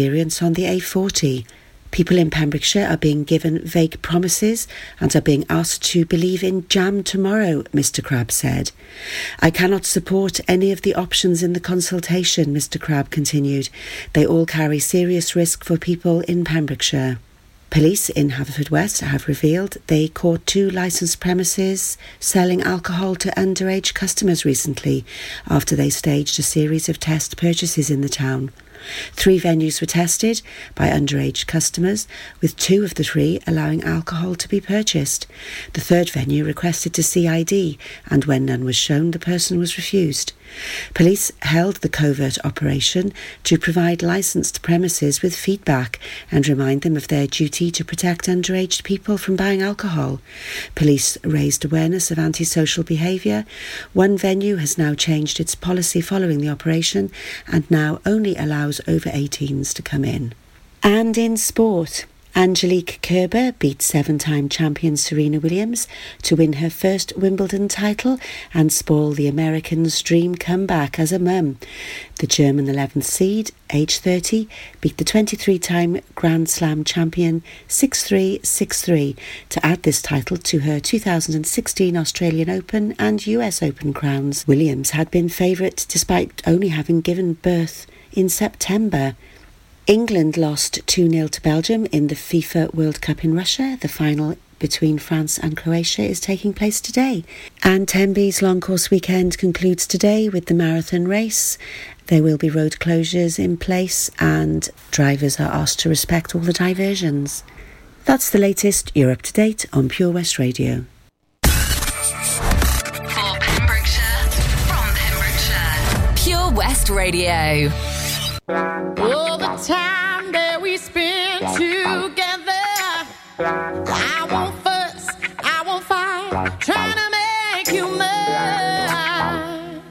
experience on the A40. People in Pembrokeshire are being given vague promises and are being asked to believe in jam tomorrow, Mr Crabb said. I cannot support any of the options in the consultation, Mr Crabb continued. They all carry serious risk for people in Pembrokeshire. Police in Haverfordwest have revealed they caught two licensed premises selling alcohol to underage customers recently after they staged a series of test purchases in the town. Three venues were tested by underage customers, with two of the three allowing alcohol to be purchased. The third venue requested to see ID, and when none was shown, the person was refused. Police held the covert operation to provide licensed premises with feedback and remind them of their duty to protect underage people from buying alcohol. Police raised awareness of antisocial behaviour. One venue has now changed its policy following the operation and now only allows over 18s to come in. And in sport, Angelique Kerber beat seven time champion Serena Williams to win her first Wimbledon title and spoil the Americans' dream comeback as a mum. The German 11th seed, age 30, beat the 23 time Grand Slam champion 6 3 6 3 to add this title to her 2016 Australian Open and US Open crowns. Williams had been favourite despite only having given birth in September. England lost 2 0 to Belgium in the FIFA World Cup in Russia. The final between France and Croatia is taking place today. And Tenby's long course weekend concludes today with the marathon race. There will be road closures in place, and drivers are asked to respect all the diversions. That's the latest. You're up to date on Pure West Radio. For Pembrokeshire, from Pembrokeshire, Pure West Radio. All the time that we spend together, I won't fuss, I won't fight, trying to make you mine.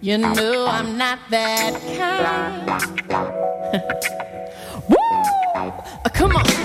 You know I'm not that kind. Woo! Come on.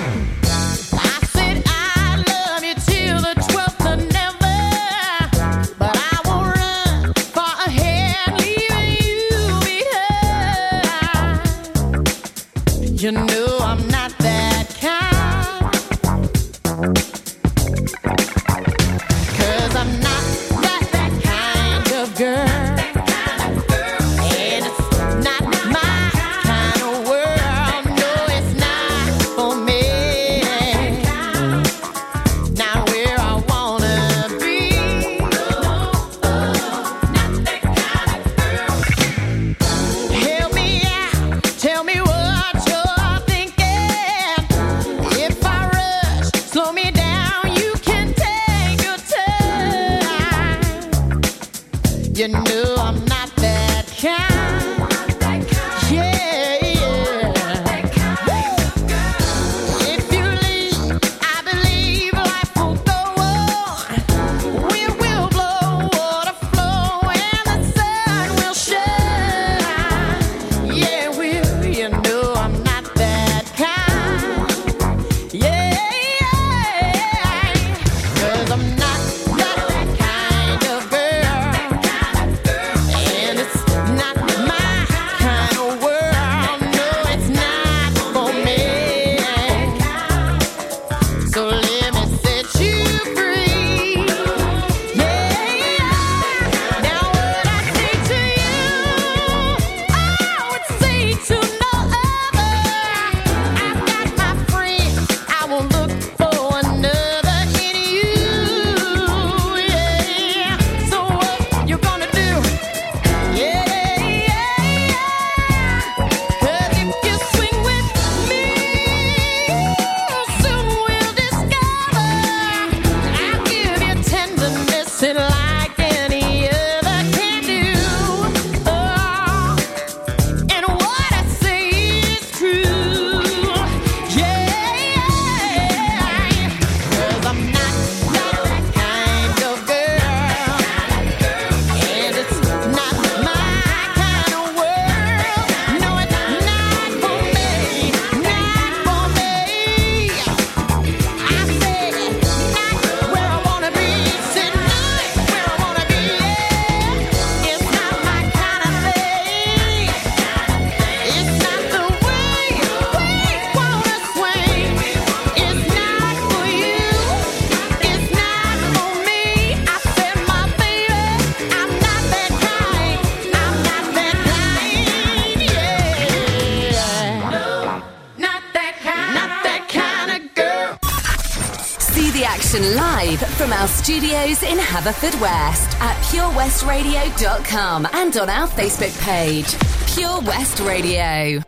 Studios in Haverfordwest at purewestradio.com and on our Facebook page. Pure West Radio.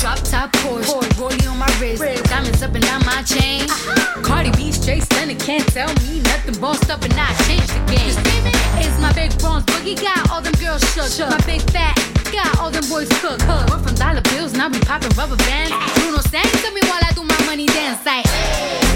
Drop top Porsche, rollie on my wrist, diamonds up and down my chain. Cardi B straight stunning, can't tell me nothing. Bossed up and I changed the game. It's my big bronze boogie, got all them girls shook. My big fat got all them boys cooked. We're from dollar bills, now we popping rubber bands. Bruno sang to me while I do my money dance like.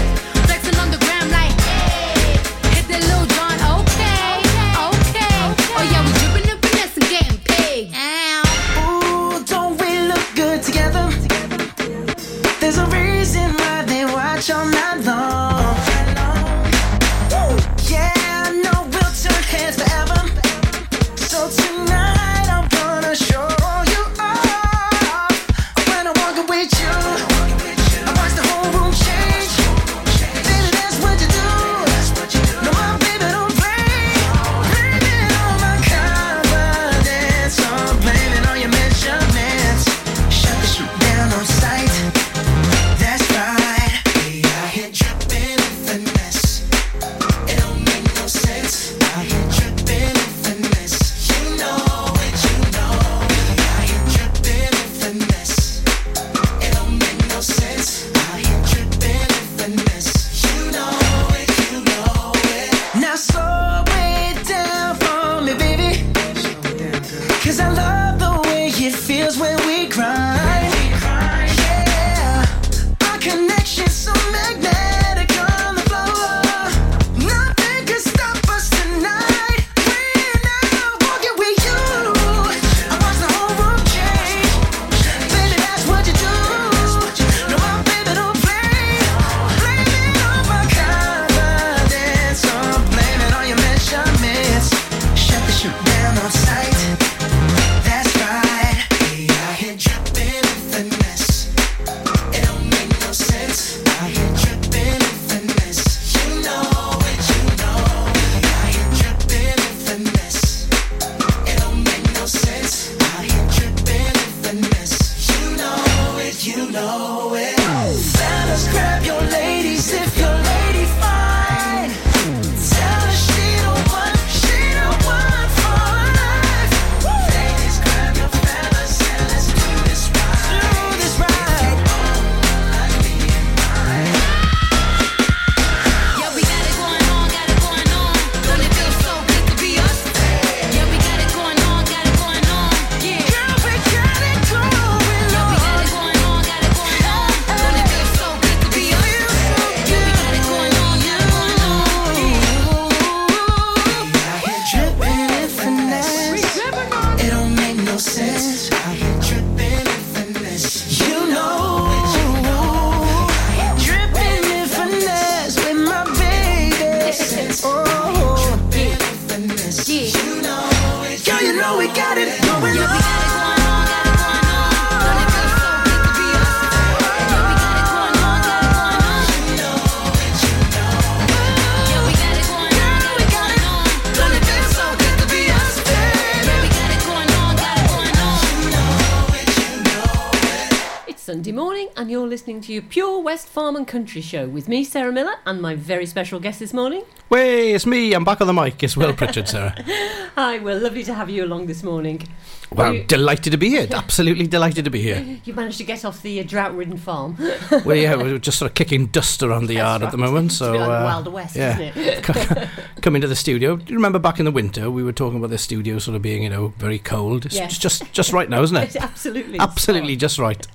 Country Show with me, Sarah Miller, and my very special guest this morning. Way, it's me. I'm back on the mic. It's Will Pritchard, Sarah. Hi, well, lovely to have you along this morning. Well, You- delighted to be here. Absolutely delighted to be here. You managed to get off the uh, drought-ridden farm. Well, yeah, we're just sort of kicking dust around the yard at the moment. It's So, like the uh, Wild West, yeah, isn't it? come into the studio. Do you remember back in the winter we were talking about the studio sort of being, you know, very cold? It's Yes. just just right now, isn't it? It's it? absolutely, Absolutely just right.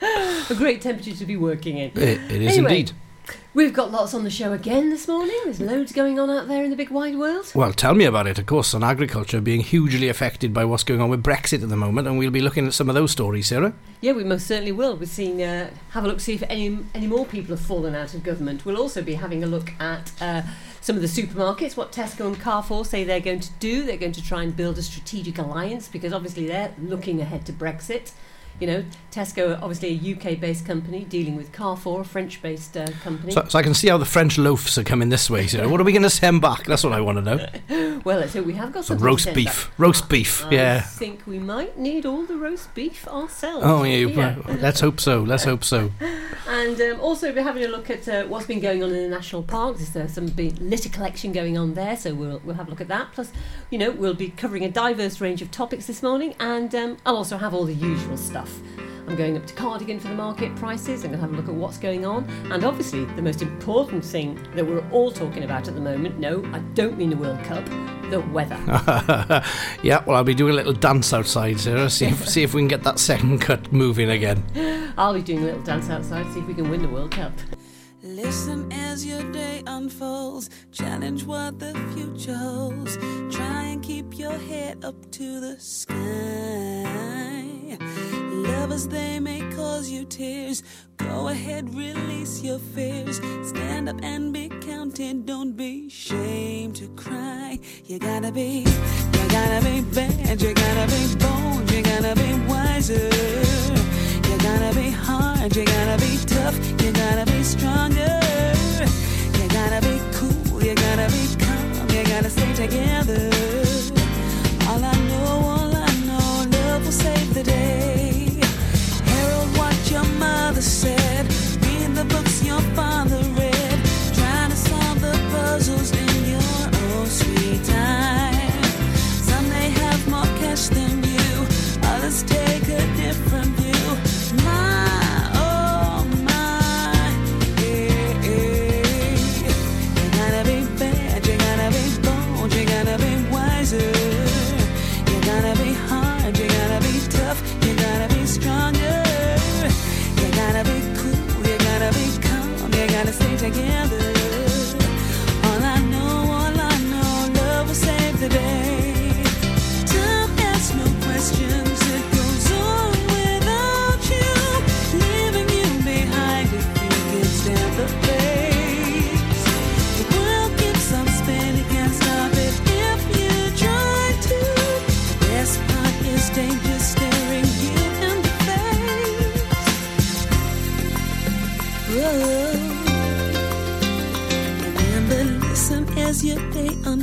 a great temperature to be working in. It, it is Anyway. indeed. We've got lots on the show again this morning. There's loads going on out there in the big wide world. Well, tell me about it. Of course, on agriculture being hugely affected by what's going on with Brexit at the moment, and we'll be looking at some of those stories, Sarah. Yeah, we most certainly will. We're seeing, uh, have a look, see if any any more people have fallen out of government. We'll also be having a look at uh, some of the supermarkets, what Tesco and Carrefour say they're going to do. They're going to try and build a strategic alliance because obviously they're looking ahead to Brexit. You know, Tesco, obviously a UK-based company dealing with Carrefour, a French-based uh, company. So, so I can see how the French loafs are coming this way. So what are we going to send back? That's what I want to know. well, let's we have got Some roast beef. Roast beef. I Yeah. think we might need all the roast beef ourselves. Oh yeah, let's hope so. Let's hope so. And um, also, we're having a look at uh, what's been going on in the national parks. There's some litter collection going on there, so we'll, we'll have a look at that. Plus, you know, we'll be covering a diverse range of topics this morning, and um, I'll also have all the usual stuff. I'm going up to Cardigan for the market prices. I'm going to have a look at what's going on. And obviously, the most important thing that we're all talking about at the moment no, I don't mean the World Cup, the weather. yeah, well, I'll be doing a little dance outside, Sarah. See if, see if we can get that second cut moving again. I'll be doing a little dance outside, see if we can win the World Cup. Listen as your day unfolds. Challenge what the future holds. Try and keep your head up to the sky. Lovers, they may cause you tears. Go ahead, release your fears. Stand up and be counted. Don't be ashamed to cry. You gotta be, you gotta be bad. You gotta be bold. You gotta be wiser. You gotta be hard, you gotta be tough, you gotta be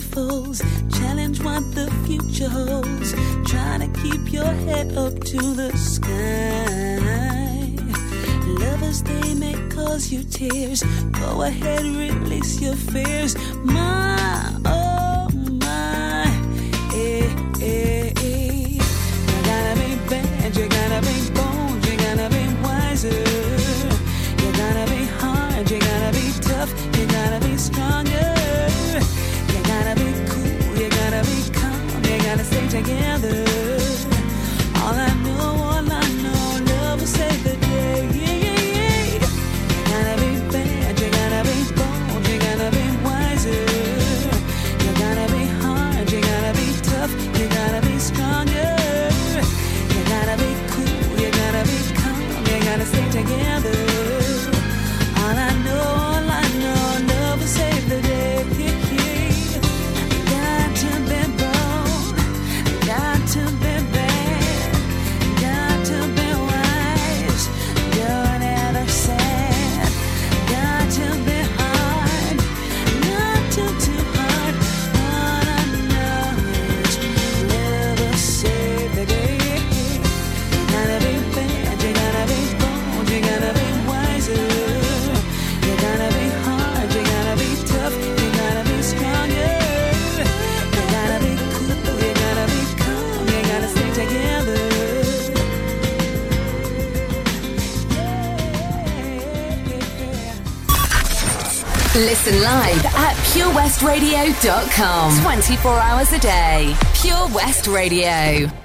unfolds. Challenge what the future holds. Try to keep your head up to the sky. Lovers, they may cause you tears. Go ahead, release your fears. My, oh my, eh, eh, eh. You gotta be bad, you gotta be bold, you gotta be wiser. You gotta be hard, you gotta be tough, you gotta be stronger. purewestradio.com. 24 hours a day. Pure West Radio.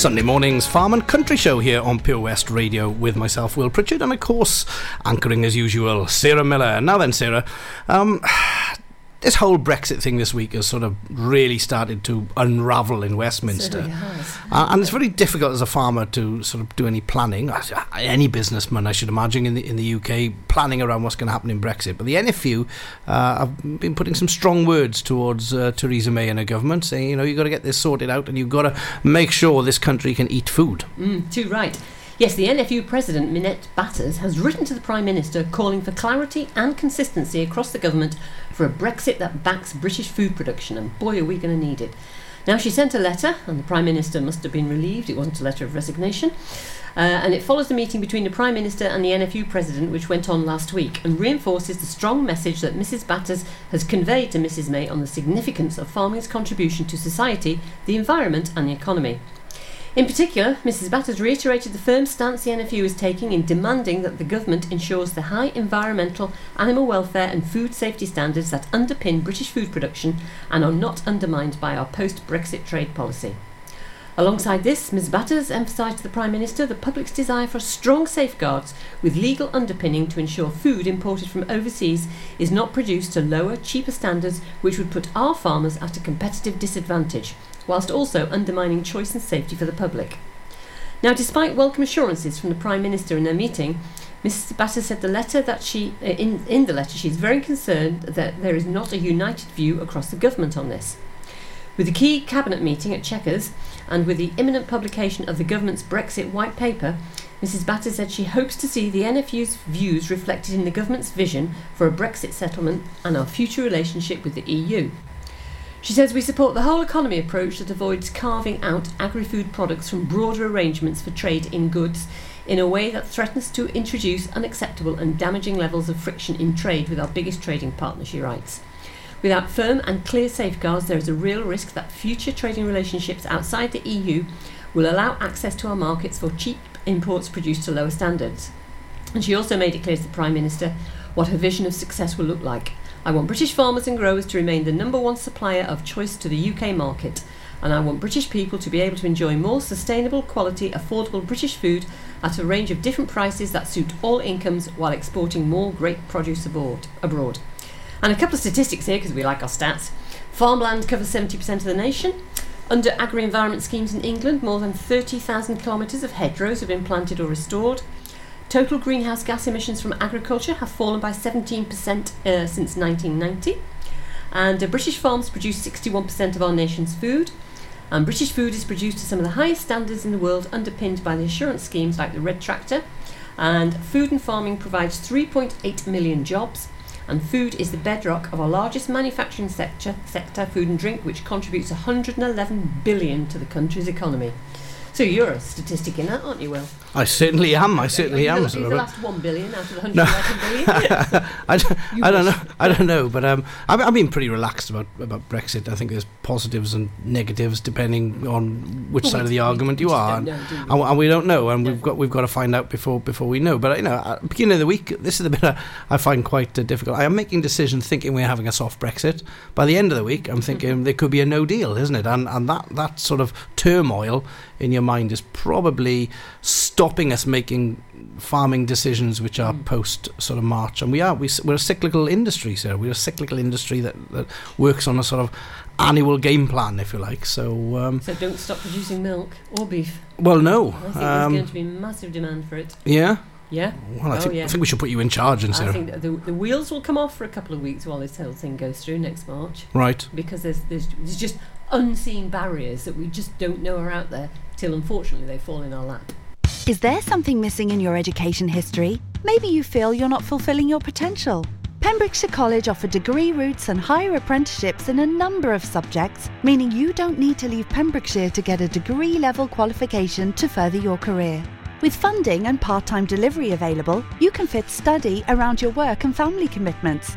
Sunday morning's Farm and Country Show here on Pure West Radio with myself, Will Pritchard, and of course, anchoring as usual, Sarah Miller. Now then, Sarah, um, this whole Brexit thing this week has sort of really started to unravel in Westminster. Uh, and it's very difficult as a farmer to sort of do any planning. Any businessman, I should imagine, in the in the UK, planning around what's going to happen in Brexit. But the NFU uh, have been putting some strong words towards uh, Theresa May and her government, saying, you know, you've got to get this sorted out, and you've got to make sure this country can eat food. Mm, too right. Yes, the NFU president, Minette Batters, has written to the Prime Minister calling for clarity and consistency across the government for a Brexit that backs British food production, and boy, are we going to need it. Now, she sent a letter, and the Prime Minister must have been relieved. It wasn't a letter of resignation. Uh, and it follows the meeting between the Prime Minister and the NFU President, which went on last week, and reinforces the strong message that Mrs. Batters has conveyed to Mrs. May on the significance of farming's contribution to society, the environment, and the economy. In particular, Mrs. Batters reiterated the firm stance the NFU is taking in demanding that the government ensures the high environmental, animal welfare, and food safety standards that underpin British food production and are not undermined by our post Brexit trade policy. Alongside this, Ms. Batters emphasised to the Prime Minister the public's desire for strong safeguards with legal underpinning to ensure food imported from overseas is not produced to lower, cheaper standards which would put our farmers at a competitive disadvantage, whilst also undermining choice and safety for the public. Now, despite welcome assurances from the Prime Minister in their meeting, Mrs. Batters said the letter that she uh, in in the letter she is very concerned that there is not a united view across the government on this. With the key cabinet meeting at Chequers and with the imminent publication of the government's Brexit white paper, Mrs. Batters said she hopes to see the NFU's views reflected in the government's vision for a Brexit settlement and our future relationship with the EU. She says we support the whole economy approach that avoids carving out agri food products from broader arrangements for trade in goods in a way that threatens to introduce unacceptable and damaging levels of friction in trade with our biggest trading partner, she writes. Without firm and clear safeguards, there is a real risk that future trading relationships outside the EU will allow access to our markets for cheap imports produced to lower standards. And she also made it clear to the Prime Minister what her vision of success will look like. I want British farmers and growers to remain the number one supplier of choice to the UK market. And I want British people to be able to enjoy more sustainable, quality, affordable British food at a range of different prices that suit all incomes while exporting more great produce abroad. abroad. And a couple of statistics here because we like our stats. Farmland covers 70% of the nation. Under agri environment schemes in England, more than 30,000 kilometres of hedgerows have been planted or restored. Total greenhouse gas emissions from agriculture have fallen by 17% uh, since 1990. And uh, British farms produce 61% of our nation's food. And British food is produced to some of the highest standards in the world, underpinned by the assurance schemes like the Red Tractor. And food and farming provides 3.8 million jobs. And food is the bedrock of our largest manufacturing sector, sector, food and drink, which contributes 111 billion to the country's economy. So you're a statistic in that, aren't you, Will? I certainly am. I certainly am. the, sort of the last one billion out of the No. 111 billion. I don't, You I don't know. I don't know, but um, I've, I've been pretty relaxed about, about Brexit. I think there's positives and negatives depending on which Well, side of the argument you are, and, know, we? and, we don't know, and No. we've got we've got to find out before before we know. But you know, at the beginning of the week, this is the bit I, I find quite uh, difficult. I am making decisions thinking we're having a soft Brexit. By the end of the week, I'm thinking there could be a no deal, isn't it? And and that that sort of turmoil in your mind is probably stopping us making farming decisions which are post sort of March. And we are we, we're a cyclical industry, sir. We're a cyclical industry that, that works on a sort of annual game plan, if you like. So, um, so don't stop producing milk or beef. well, no, I think there's um, going to be massive demand for it. yeah. Yeah. Well, I Oh, think yeah. I think we should put you in charge, and I think the, the wheels will come off for a couple of weeks while this whole thing goes through next March Right. because there's, there's, there's just unseen barriers that we just don't know are out there till unfortunately they fall in our lap. Is there something missing in your education history? Maybe you feel you're not fulfilling your potential. Pembrokeshire College offer degree routes and higher apprenticeships in a number of subjects, meaning you don't need to leave Pembrokeshire to get a degree level qualification to further your career. With funding and part time delivery available, you can fit study around your work and family commitments.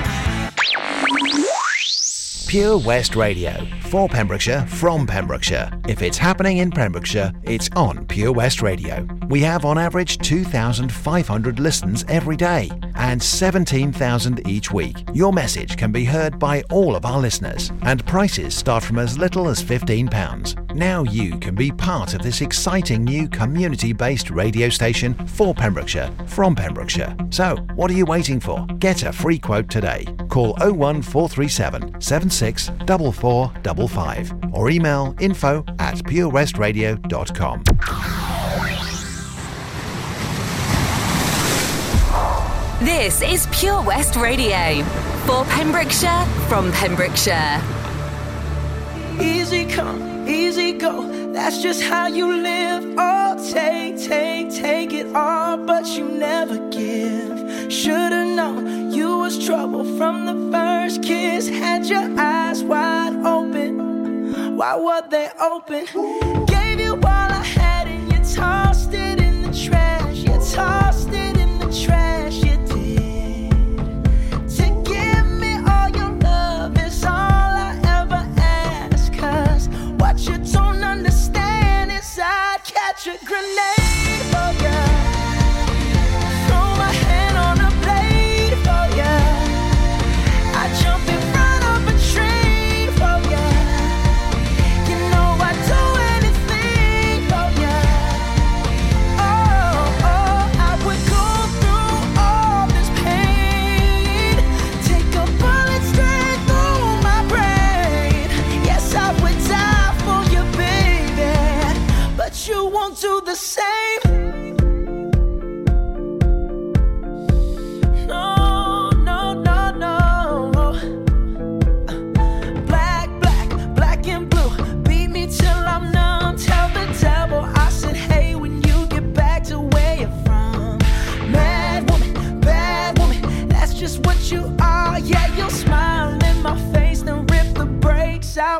Pure West Radio. For Pembrokeshire, from Pembrokeshire. If it's happening in Pembrokeshire, it's on Pure West Radio. We have on average 2,500 listens every day and 17,000 each week. Your message can be heard by all of our listeners and prices start from as little as £15. Now you can be part of this exciting new community-based radio station for Pembrokeshire, from Pembrokeshire. So, what are you waiting for? Get a free quote today. Call 01437 76 4455 or email info at purewestradio.com. This is Pure West Radio. For Pembrokeshire, from Pembrokeshire. Easy come, easy go. That's just how you live. Oh, take, take, take it all, but you never give. Should've known you was trouble from the first kiss. Had your eyes wide open. Why were they open? Gave you all I had and you tossed it in the trash. You tossed it grenade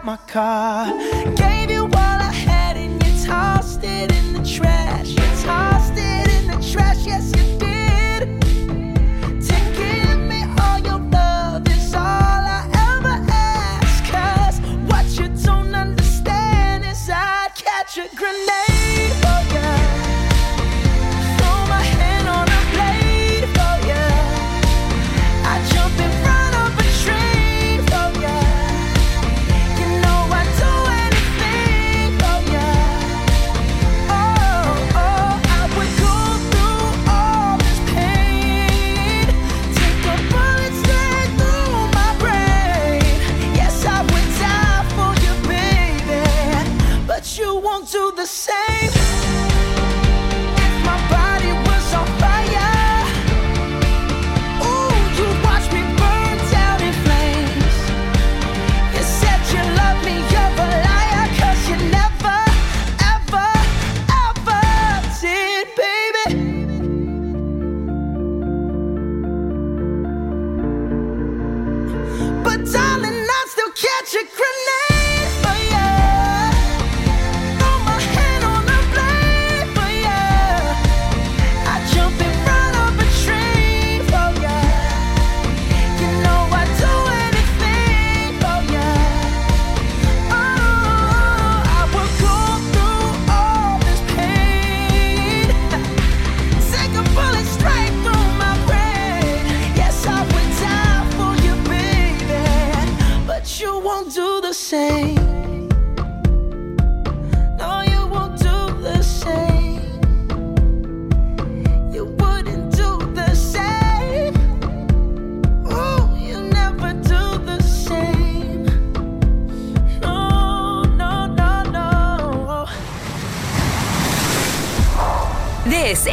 out my car. Gave you all I had and you tossed it in the trash. You tossed it in the trash, yes, you did.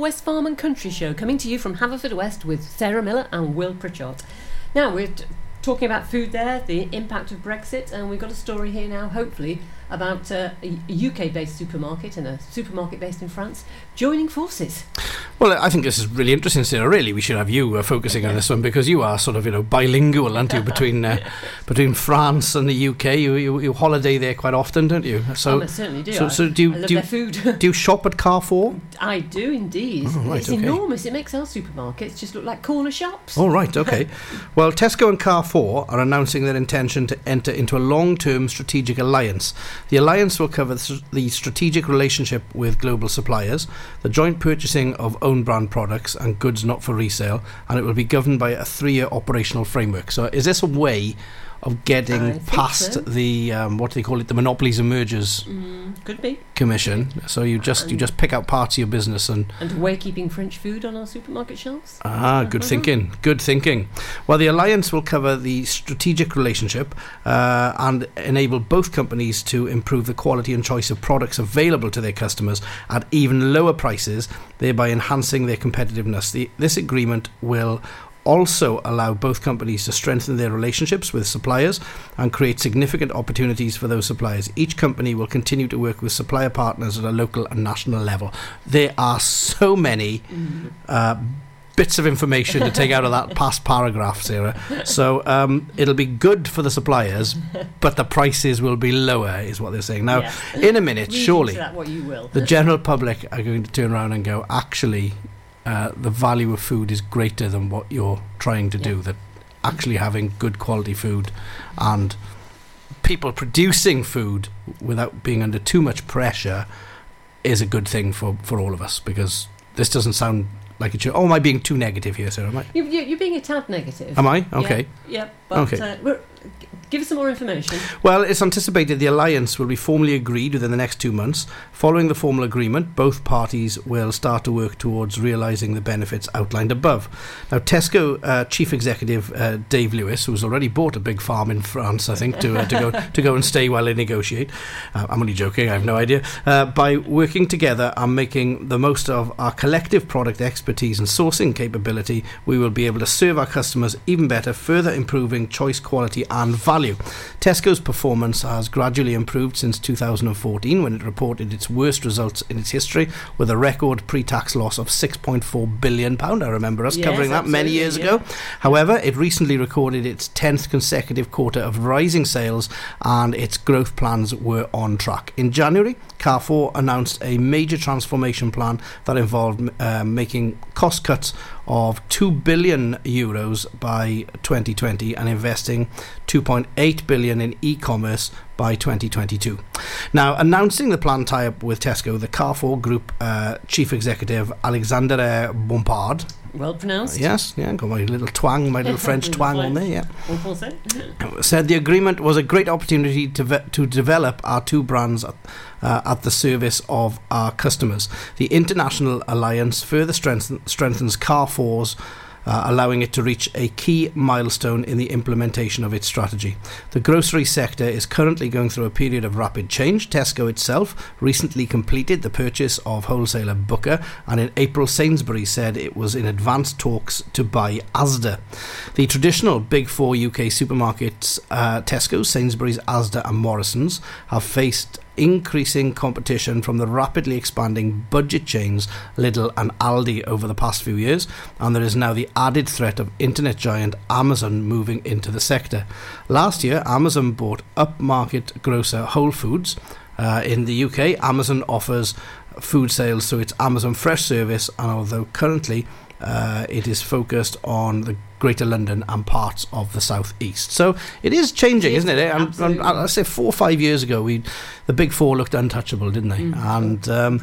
West Farm and Country Show coming to you from Haverfordwest with Sarah Miller and Will Pritchard. Now, we're t- talking about food there, the impact of Brexit, and we've got a story here now, hopefully, about uh, a UK based supermarket and a supermarket based in France joining forces. Well, I think this is really interesting, Sarah. Really, we should have you uh, focusing on this one because you are sort of, you know, bilingual, aren't you, between uh, between France and the UK. You, you you holiday there quite often, don't you? So, I certainly do. So, so do you do you, do you shop at Carrefour? I do indeed. Oh, right, it's okay. enormous. It makes our supermarkets just look like corner shops. Oh, right, okay. well, Tesco and Carrefour are announcing their intention to enter into a long term strategic alliance. The alliance will cover the strategic relationship with global suppliers, the joint purchasing of own brand products and goods not for resale, and it will be governed by a three year operational framework. So, is this a way of getting past so. the, um, what do they call it, the Monopolies and Mergers Mm, could be. Commission? So, you just, you just pick out parts of your business and And we're keeping French food on our supermarket shelves. Ah, good thinking. Good thinking. Well, the alliance will cover the strategic relationship uh, and enable both companies to improve the quality and choice of products available to their customers at even lower prices, thereby enhancing their competitiveness. The, this agreement will also allow both companies to strengthen their relationships with suppliers and create significant opportunities for those suppliers. Each company will continue to work with supplier partners at a local and national level. There are so many uh, bits of information to take out of that past paragraph, Sarah. So um, it'll be good for the suppliers, but the prices will be lower, is what they're saying. Now, Yes. in a minute, Read surely that what you will. the general public are going to turn around and go, actually, uh, the value of food is greater than what you're trying to do. That actually having good quality food and people producing food without being under too much pressure is a good thing for, for all of us because this doesn't sound like it should. Oh, am I being too negative here, Sarah? Am I? You, you, you're being a tad negative. Am I? Okay. Yeah, but Okay. uh, give us some more information. Well, it's anticipated the alliance will be formally agreed within the next two months. Following the formal agreement, both parties will start to work towards realising the benefits outlined above. Now, Tesco uh, chief executive uh, Dave Lewis, who's already bought a big farm in France, I think, to, uh, to go to go and stay while they negotiate. Uh, I'm only joking. I have no idea. Uh, by working together and making the most of our collective product expertise and sourcing capability, we will be able to serve our customers even better, further improving choice, quality, and value. Tesco's performance has gradually improved since 2014 when it reported its worst results in its history with a record pre-tax loss of 6.4 billion pound. I remember us Yes, covering that many years absolutely, ago. However, it recently recorded its 10th consecutive quarter of rising sales and its growth plans were on track. In January, Carrefour announced a major transformation plan that involved uh, making cost cuts of 2 billion euros by 2020 and investing 2.8 billion in e-commerce by 2022. Now, announcing the planned tie-up with Tesco, the Carrefour Group uh, chief executive Alexandre Bompard, Well pronounced. yes, yeah, got my little twang, my little French twang on there, yeah français. said the agreement was a great opportunity to, ve- to develop our two brands uh, at the service of our customers. The international alliance further strengthen, strengthens Carrefour's. Uh, allowing it to reach a key milestone in the implementation of its strategy. The grocery sector is currently going through a period of rapid change. Tesco itself recently completed the purchase of wholesaler Booker, and in April, Sainsbury's said it was in advanced talks to buy Asda. The traditional big four UK supermarkets, uh, Tesco, Sainsbury's, Asda, and Morrison's, have faced increasing competition from the rapidly expanding budget chains Lidl and Aldi over the past few years, and there is now the added threat of internet giant Amazon moving into the sector. Last year, Amazon bought upmarket grocer Whole Foods. Uh, in the UK, Amazon offers food sales through its Amazon Fresh service, and although currently uh, it is focused on the Greater London and parts of the South East. So it is changing, isn't it? And, and. I say four or five years ago, we the big four looked untouchable, didn't they? Mm. And um,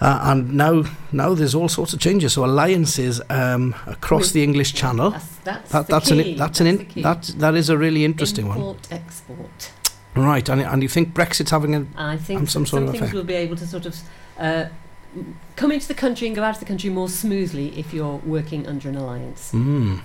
uh, and now now there's all sorts of changes. So alliances um, across With- the English Channel. That's, that's, That, that's an that's an in, that that is a really interesting one, Import, export. right? And and you think Brexit's having a I think some some, sort of things effect. will be able to sort of uh, come into the country and go out of the country more smoothly if you're working under an alliance. mm.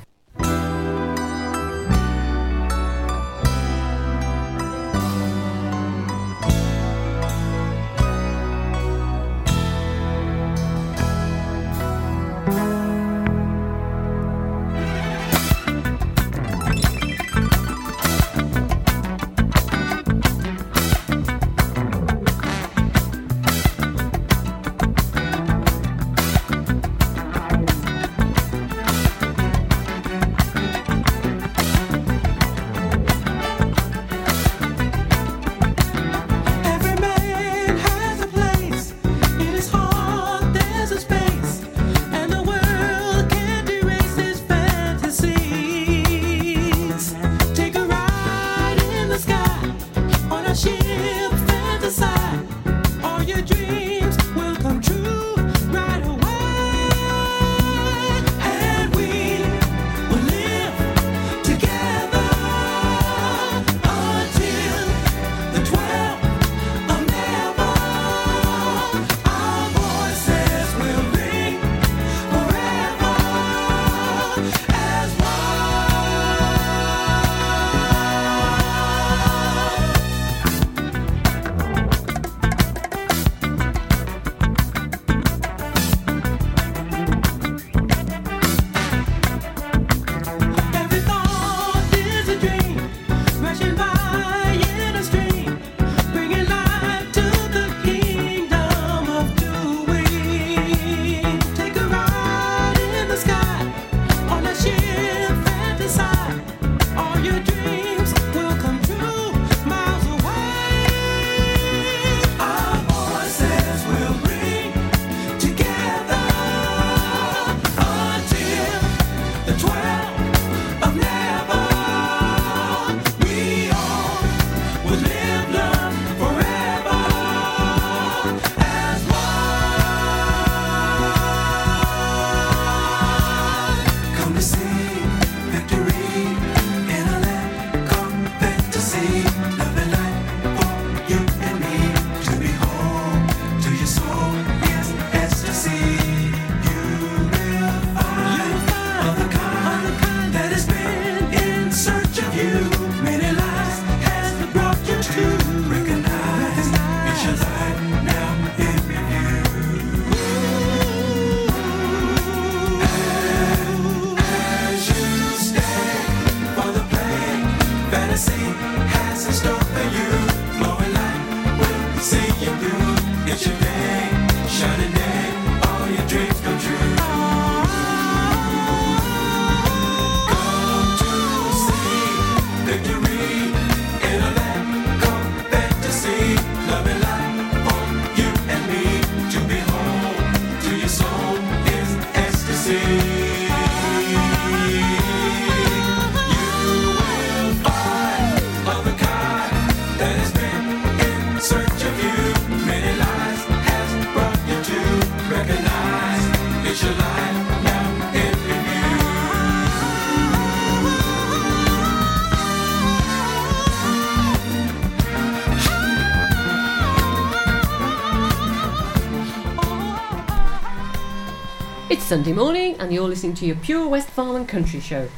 Sunday morning, and you're listening to your Pure West Farm and Country Show.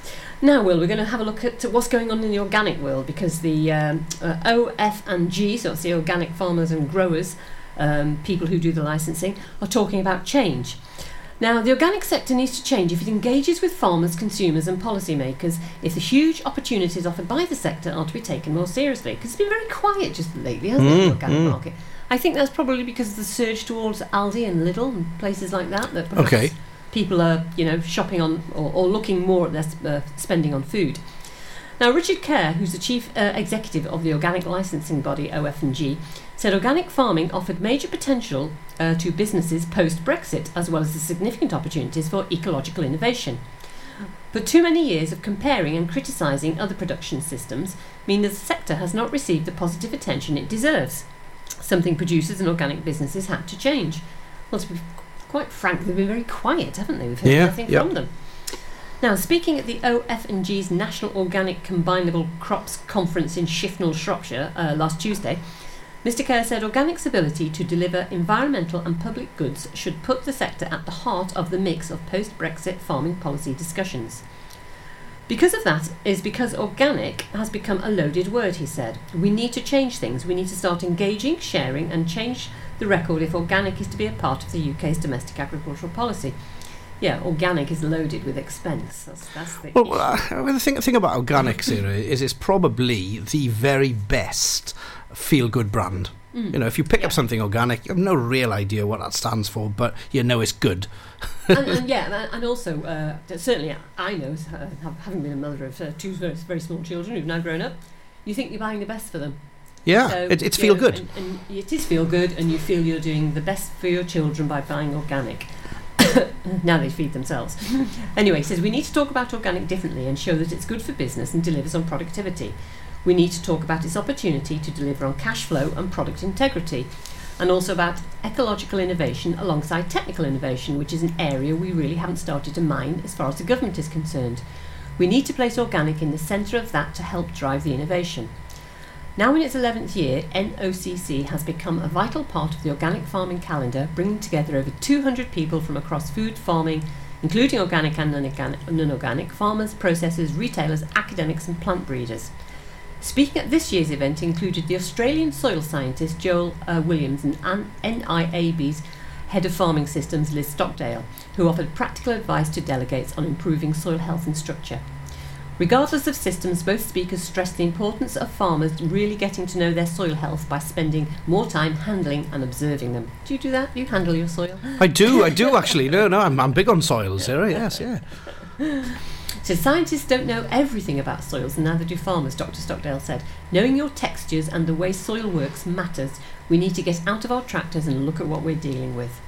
Now, Will, we're going to have a look at what's going on in the organic world because the um, uh, OF and G, so it's the organic farmers and growers, um, people who do the licensing, are talking about change. Now, the organic sector needs to change if it engages with farmers, consumers, and policymakers if the huge opportunities offered by the sector are to be taken more seriously. Because it's been very quiet just lately, hasn't it, the Mm, organic mm. market? I think that's probably because of the surge towards Aldi and Lidl and places like that. That Okay. People are, you know, shopping on or, or looking more at their uh, spending on food. Now, Richard Kerr, who's the chief uh, executive of the organic licensing body OF&G, said organic farming offered major potential uh, to businesses post Brexit, as well as the significant opportunities for ecological innovation. But too many years of comparing and criticising other production systems mean that the sector has not received the positive attention it deserves. Something producers and organic businesses had to change. Well, to be quite frank, they've been very quiet, haven't they? We've heard Yeah, nothing yeah. from them. Now, speaking at the OF&G's National Organic Combinable Crops Conference in Shifnal, Shropshire, uh, last Tuesday, Mr. Kerr said organic's ability to deliver environmental and public goods should put the sector at the heart of the mix of post-Brexit farming policy discussions. Because of that is because organic has become a loaded word, he said. We need to change things. We need to start engaging, sharing, and change the record if organic is to be a part of the UK's domestic agricultural policy. Yeah, organic is loaded with expense. That's, that's the Well, uh, well, the thing, the thing about organic Sarah, is it's probably the very best feel-good brand. Mm. You know, if you pick up something organic, you have no real idea what that stands for, but you know it's good. and, and yeah, and- and also uh, certainly I know, uh, having been a mother of uh, two very, very small children who've now grown up, you think you're buying the best for them. Yeah, it- it's feel know, good. and, and it is feel good, and you feel you're doing the best for your children by buying organic. now they feed themselves. anyway, he says we need to talk about organic differently and show that it's good for business and delivers on productivity. We need to talk about its opportunity to deliver on cash flow and product integrity, and also about ecological innovation alongside technical innovation, which is an area we really haven't started to mine as far as the government is concerned. We need to place organic in the centre of that to help drive the innovation. Now, in its 11th year, NOCC has become a vital part of the organic farming calendar, bringing together over 200 people from across food farming, including organic and non-organic, farmers, processors, retailers, academics, and plant breeders. Speaking at this year's event included the Australian soil scientist Joel uh, Williams and An- NIAB's head of farming systems Liz Stockdale, who offered practical advice to delegates on improving soil health and structure. Regardless of systems, both speakers stressed the importance of farmers really getting to know their soil health by spending more time handling and observing them. Do you do that? Do you handle your soil? I do, I do actually. No, no, I'm, I'm big on soils, Sarah. Yes, yeah. So scientists don't know everything about soils, and neither do farmers, Dr. Stockdale said. Knowing your textures and the way soil works matters. We need to get out of our tractors and look at what we're dealing with.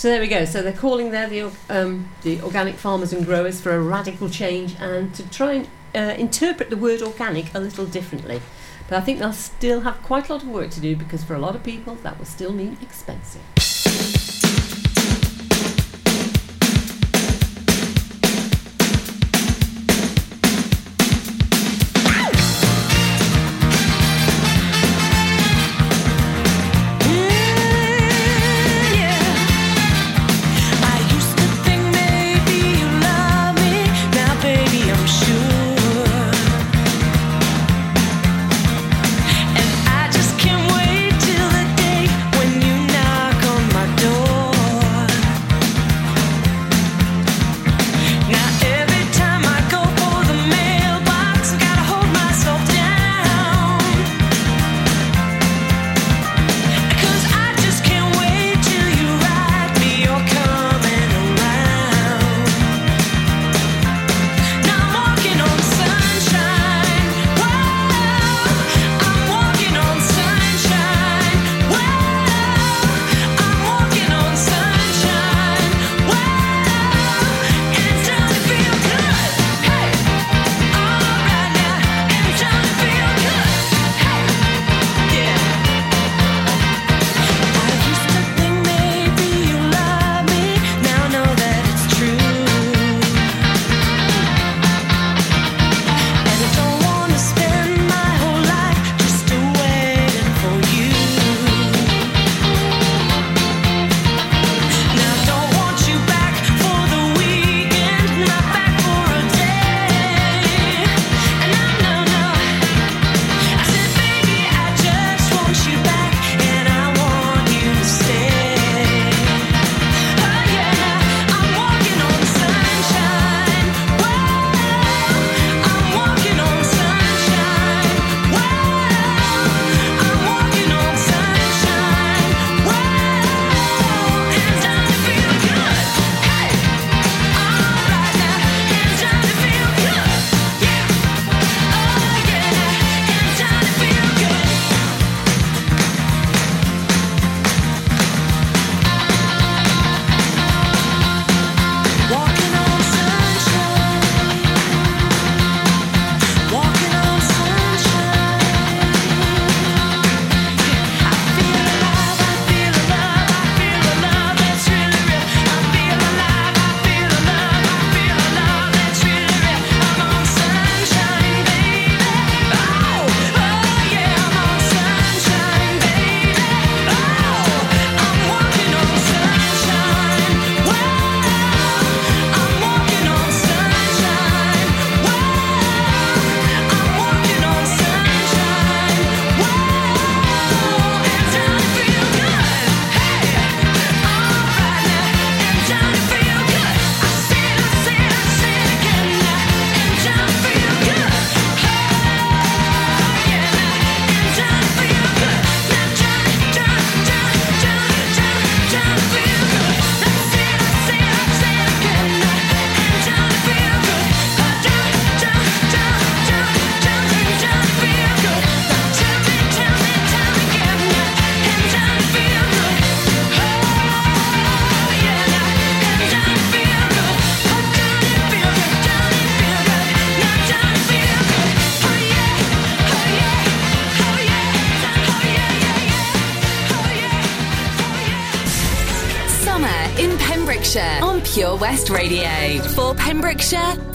So there we go. So they're calling there the, um, the organic farmers and growers for a radical change and to try and uh, interpret the word organic a little differently. But I think they'll still have quite a lot of work to do because for a lot of people that will still mean expensive.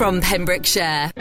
From Pembrokeshire.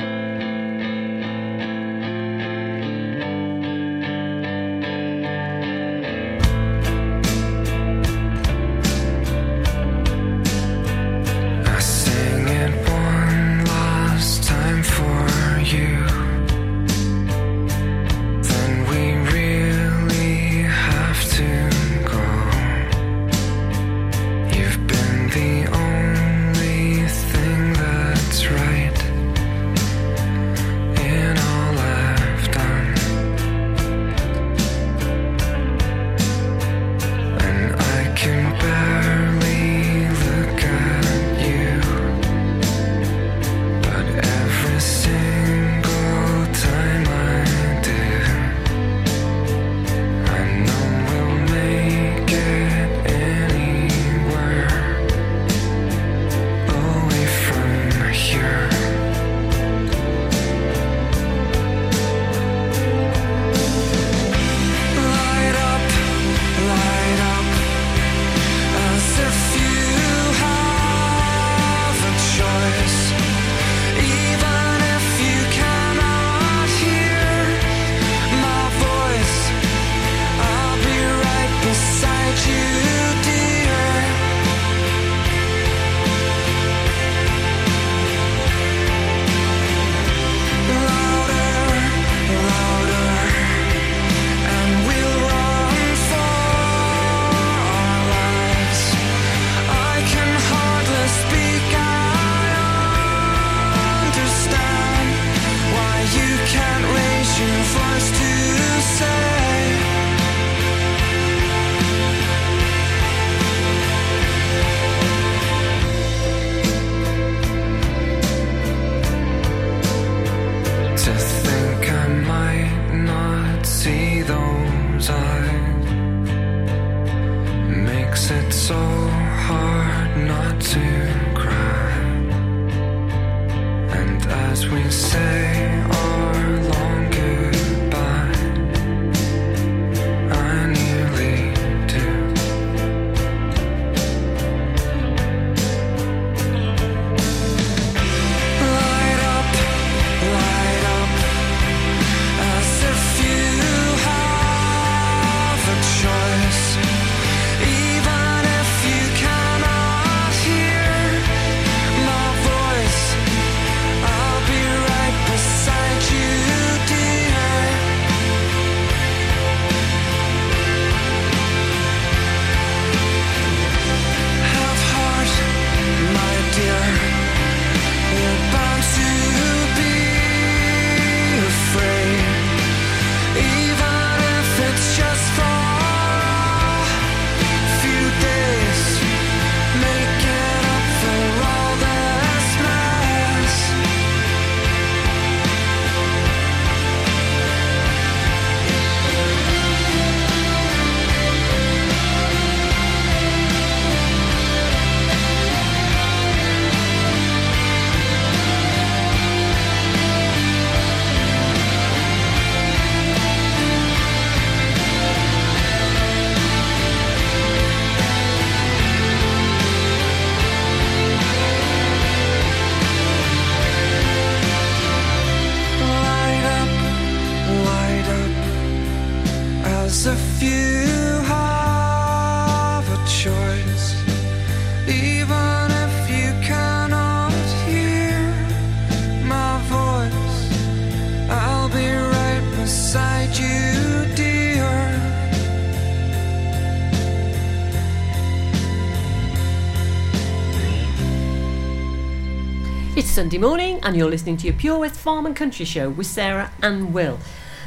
Sunday morning, and you're listening to your Pure West Farm and Country Show with Sarah and Will.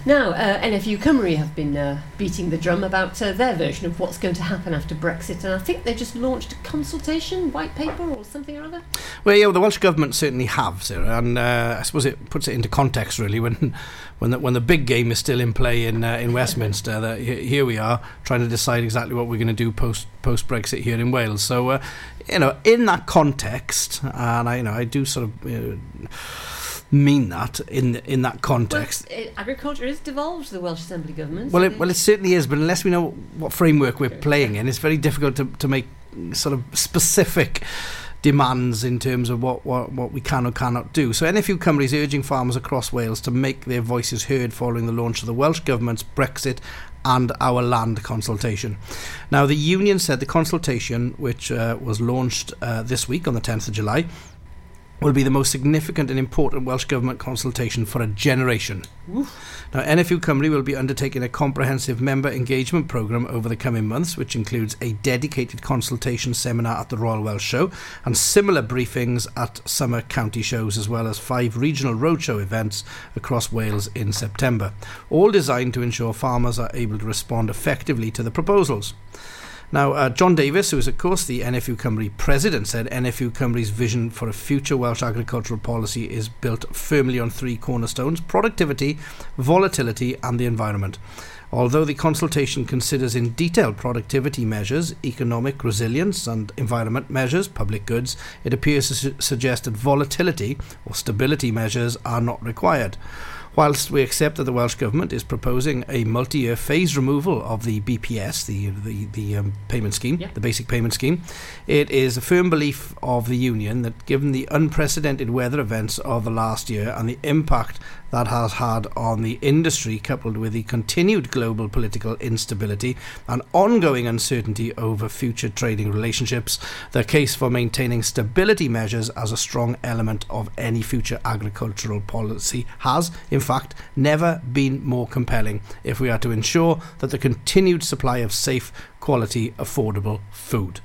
Now, uh, NFU Cymru have been uh, beating the drum about uh, their version of what's going to happen after Brexit, and I think they just launched a consultation white paper or something or other. Well, yeah, well, the Welsh government certainly have, Sarah, and uh, I suppose it puts it into context really when when the, when the big game is still in play in uh, in Westminster. That here we are trying to decide exactly what we're going to do post post Brexit here in Wales. So, uh, you know, in that context, and I you know I do sort of. Uh, mean that in in that context. Well, it, agriculture is devolved to the Welsh Assembly government. Well, it, well, it certainly is, but unless we know what framework we're playing in, it's very difficult to, to make sort of specific demands in terms of what, what, what we can or cannot do. So NFU Cymru is urging farmers across Wales to make their voices heard following the launch of the Welsh Government's Brexit and our land consultation. Now, the union said the consultation, which uh, was launched uh, this week on the 10th of July, will be the most significant and important Welsh Government consultation for a generation. Now, NFU Cymru will be undertaking a comprehensive member engagement programme over the coming months, which includes a dedicated consultation seminar at the Royal Welsh Show and similar briefings at summer county shows, as well as five regional roadshow events across Wales in September, all designed to ensure farmers are able to respond effectively to the proposals. Now, uh, John Davies, who is, of course, the NFU Cymru president, said NFU Cymru's vision for a future Welsh agricultural policy is built firmly on three cornerstones productivity, volatility, and the environment. Although the consultation considers in detail productivity measures, economic resilience, and environment measures, public goods, it appears to su- suggest that volatility or stability measures are not required. Whilst we accept that the Welsh Government is proposing a multi-year phase removal of the BPS, the the, the um, payment scheme, the basic payment scheme, it is a firm belief of the Union that given the unprecedented weather events of the last year and the impact that has had on the industry, coupled with the continued global political instability and ongoing uncertainty over future trading relationships, the case for maintaining stability measures as a strong element of any future agricultural policy has, in fact, never been more compelling if we are to ensure that the continued supply of safe, quality, affordable food.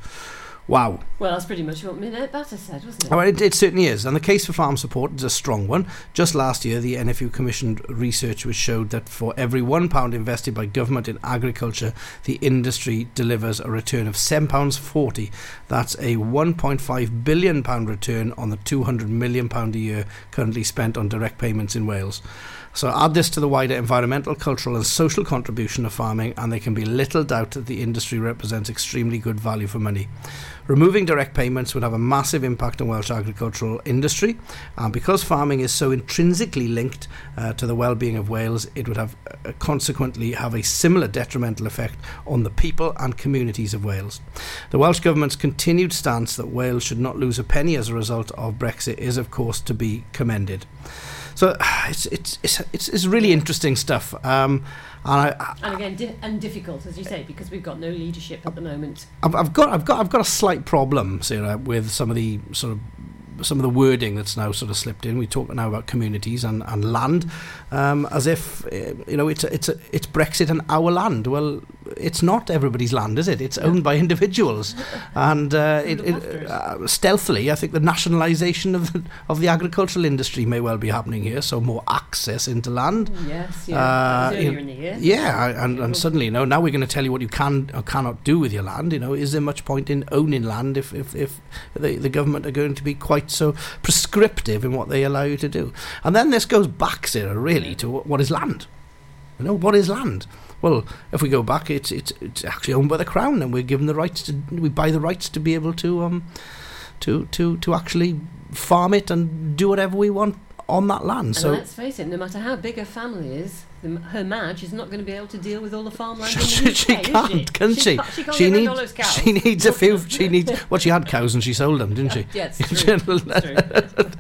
Wow. Well, that's pretty much what Minette Batters said, wasn't it? Well, it, it certainly is. And the case for farm support is a strong one. Just last year, the NFU commissioned research which showed that for every £1 invested by government in agriculture, the industry delivers a return of £7.40. That's a £1.5 billion pound return on the £200 million pound a year currently spent on direct payments in Wales. So add this to the wider environmental, cultural and social contribution of farming and there can be little doubt that the industry represents extremely good value for money. Removing direct payments would have a massive impact on Welsh agricultural industry and because farming is so intrinsically linked uh, to the well-being of Wales, it would have uh, consequently have a similar detrimental effect on the people and communities of Wales. The Welsh Government's continued stance that Wales should not lose a penny as a result of Brexit is of course to be commended. So it's it's it's it's, it's really interesting stuff. Um, and I, And again, di- and difficult, as you say, because we've got no leadership at the moment. I've, I've got I've got I've got a slight problem, Sarah, with some of the sort of some of the wording that's now sort of slipped in. We talk now about communities and, and land, um, as if uh, you know it's a, it's a, it's Brexit and our land. Well, it's not everybody's land, is it? It's owned by individuals, and uh, it, it, uh, stealthily, I think the nationalisation of the, of the agricultural industry may well be happening here. So more access into land. Yes, yeah. You earlier in the year. Yeah, and, and suddenly, you know, now we're going to tell you what you can or cannot do with your land. You know, is there much point in owning land if, if, if the, the government are going to be quite so prescriptive in what they allow you to do? And then this goes back, Sarah, really, to what, what is land? You know, what is land? Well, if we go back, it's it's it's actually owned by the crown, and we're given the rights to we buy the rights to be able to um to to to actually farm it and do whatever we want on that land. And so let's face it, no matter how big a family is, the, her Madge is not going to be able to deal with all the farmland in the she, UK, she can't, can she? can't- She, can't she needs all those cows. she needs a few. She needs. Well, she had cows and she sold them, didn't she? Yeah, it's true. True.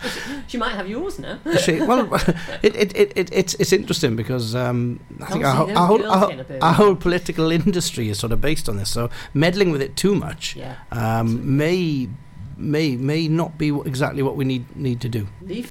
she might have yours now. she, well, it, it, it, it, it's it's interesting because um, I think our, our, whole, our, whole- get a bit. our whole political industry is sort of based on this. So meddling with it too much Yeah. um, may may may not be exactly what we need need to do. Leave.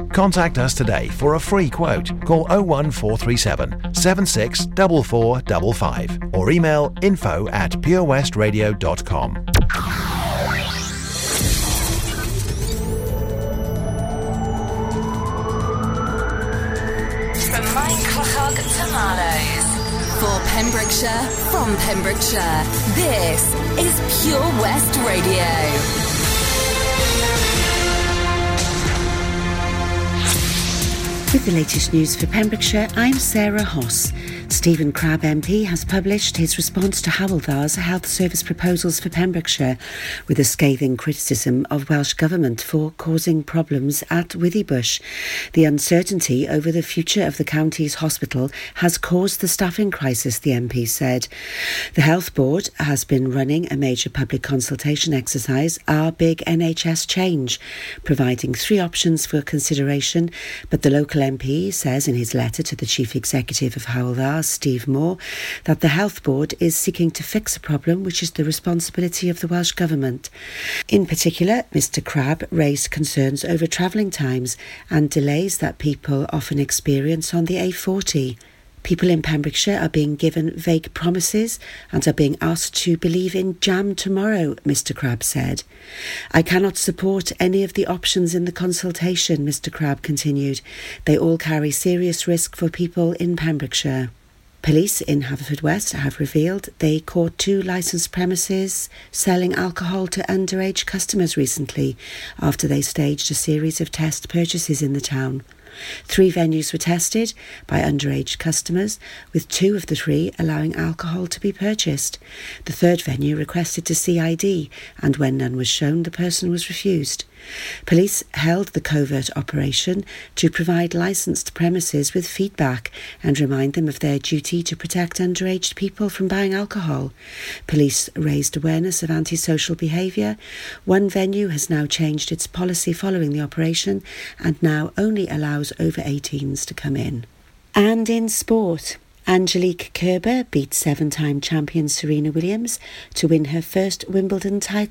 Contact us today for a free quote. Call 01437 764455 or email info at purewestradio.com. From Maenclochog to Marloes. For Pembrokeshire, from Pembrokeshire, this is Pure West Radio. With the latest news for Pembrokeshire, I'm Sarah Hoss. Stephen Crabb MP has published his response to Hywel Dda's health service proposals for Pembrokeshire with a scathing criticism of Welsh Government for causing problems at Withybush. The uncertainty over the future of the county's hospital has caused the staffing crisis, the MP said. The Health Board has been running a major public consultation exercise, Our Big NHS Change, providing three options for consideration, but the local MP says in his letter to the Chief Executive of Hywel Dda, Steve Moore, that the Health Board is seeking to fix a problem which is the responsibility of the Welsh Government. In particular, Mr Crabb raised concerns over travelling times and delays that people often experience on the A40. People in Pembrokeshire are being given vague promises and are being asked to believe in jam tomorrow, Mr Crabb said. I cannot support any of the options in the consultation, Mr Crabb continued. They all carry serious risk for people in Pembrokeshire. Police in Haverfordwest have revealed they caught two licensed premises selling alcohol to underage customers recently after they staged a series of test purchases in the town. Three venues were tested by underage customers, with two of the three allowing alcohol to be purchased. The third venue requested to see ID, and when none was shown, the person was refused. Police held the covert operation to provide licensed premises with feedback and remind them of their duty to protect underage people from buying alcohol. Police raised awareness of antisocial behaviour. One venue has now changed its policy following the operation and now only allows over 18s to come in. And in sport, Angelique Kerber beat seven time champion Serena Williams to win her first Wimbledon title.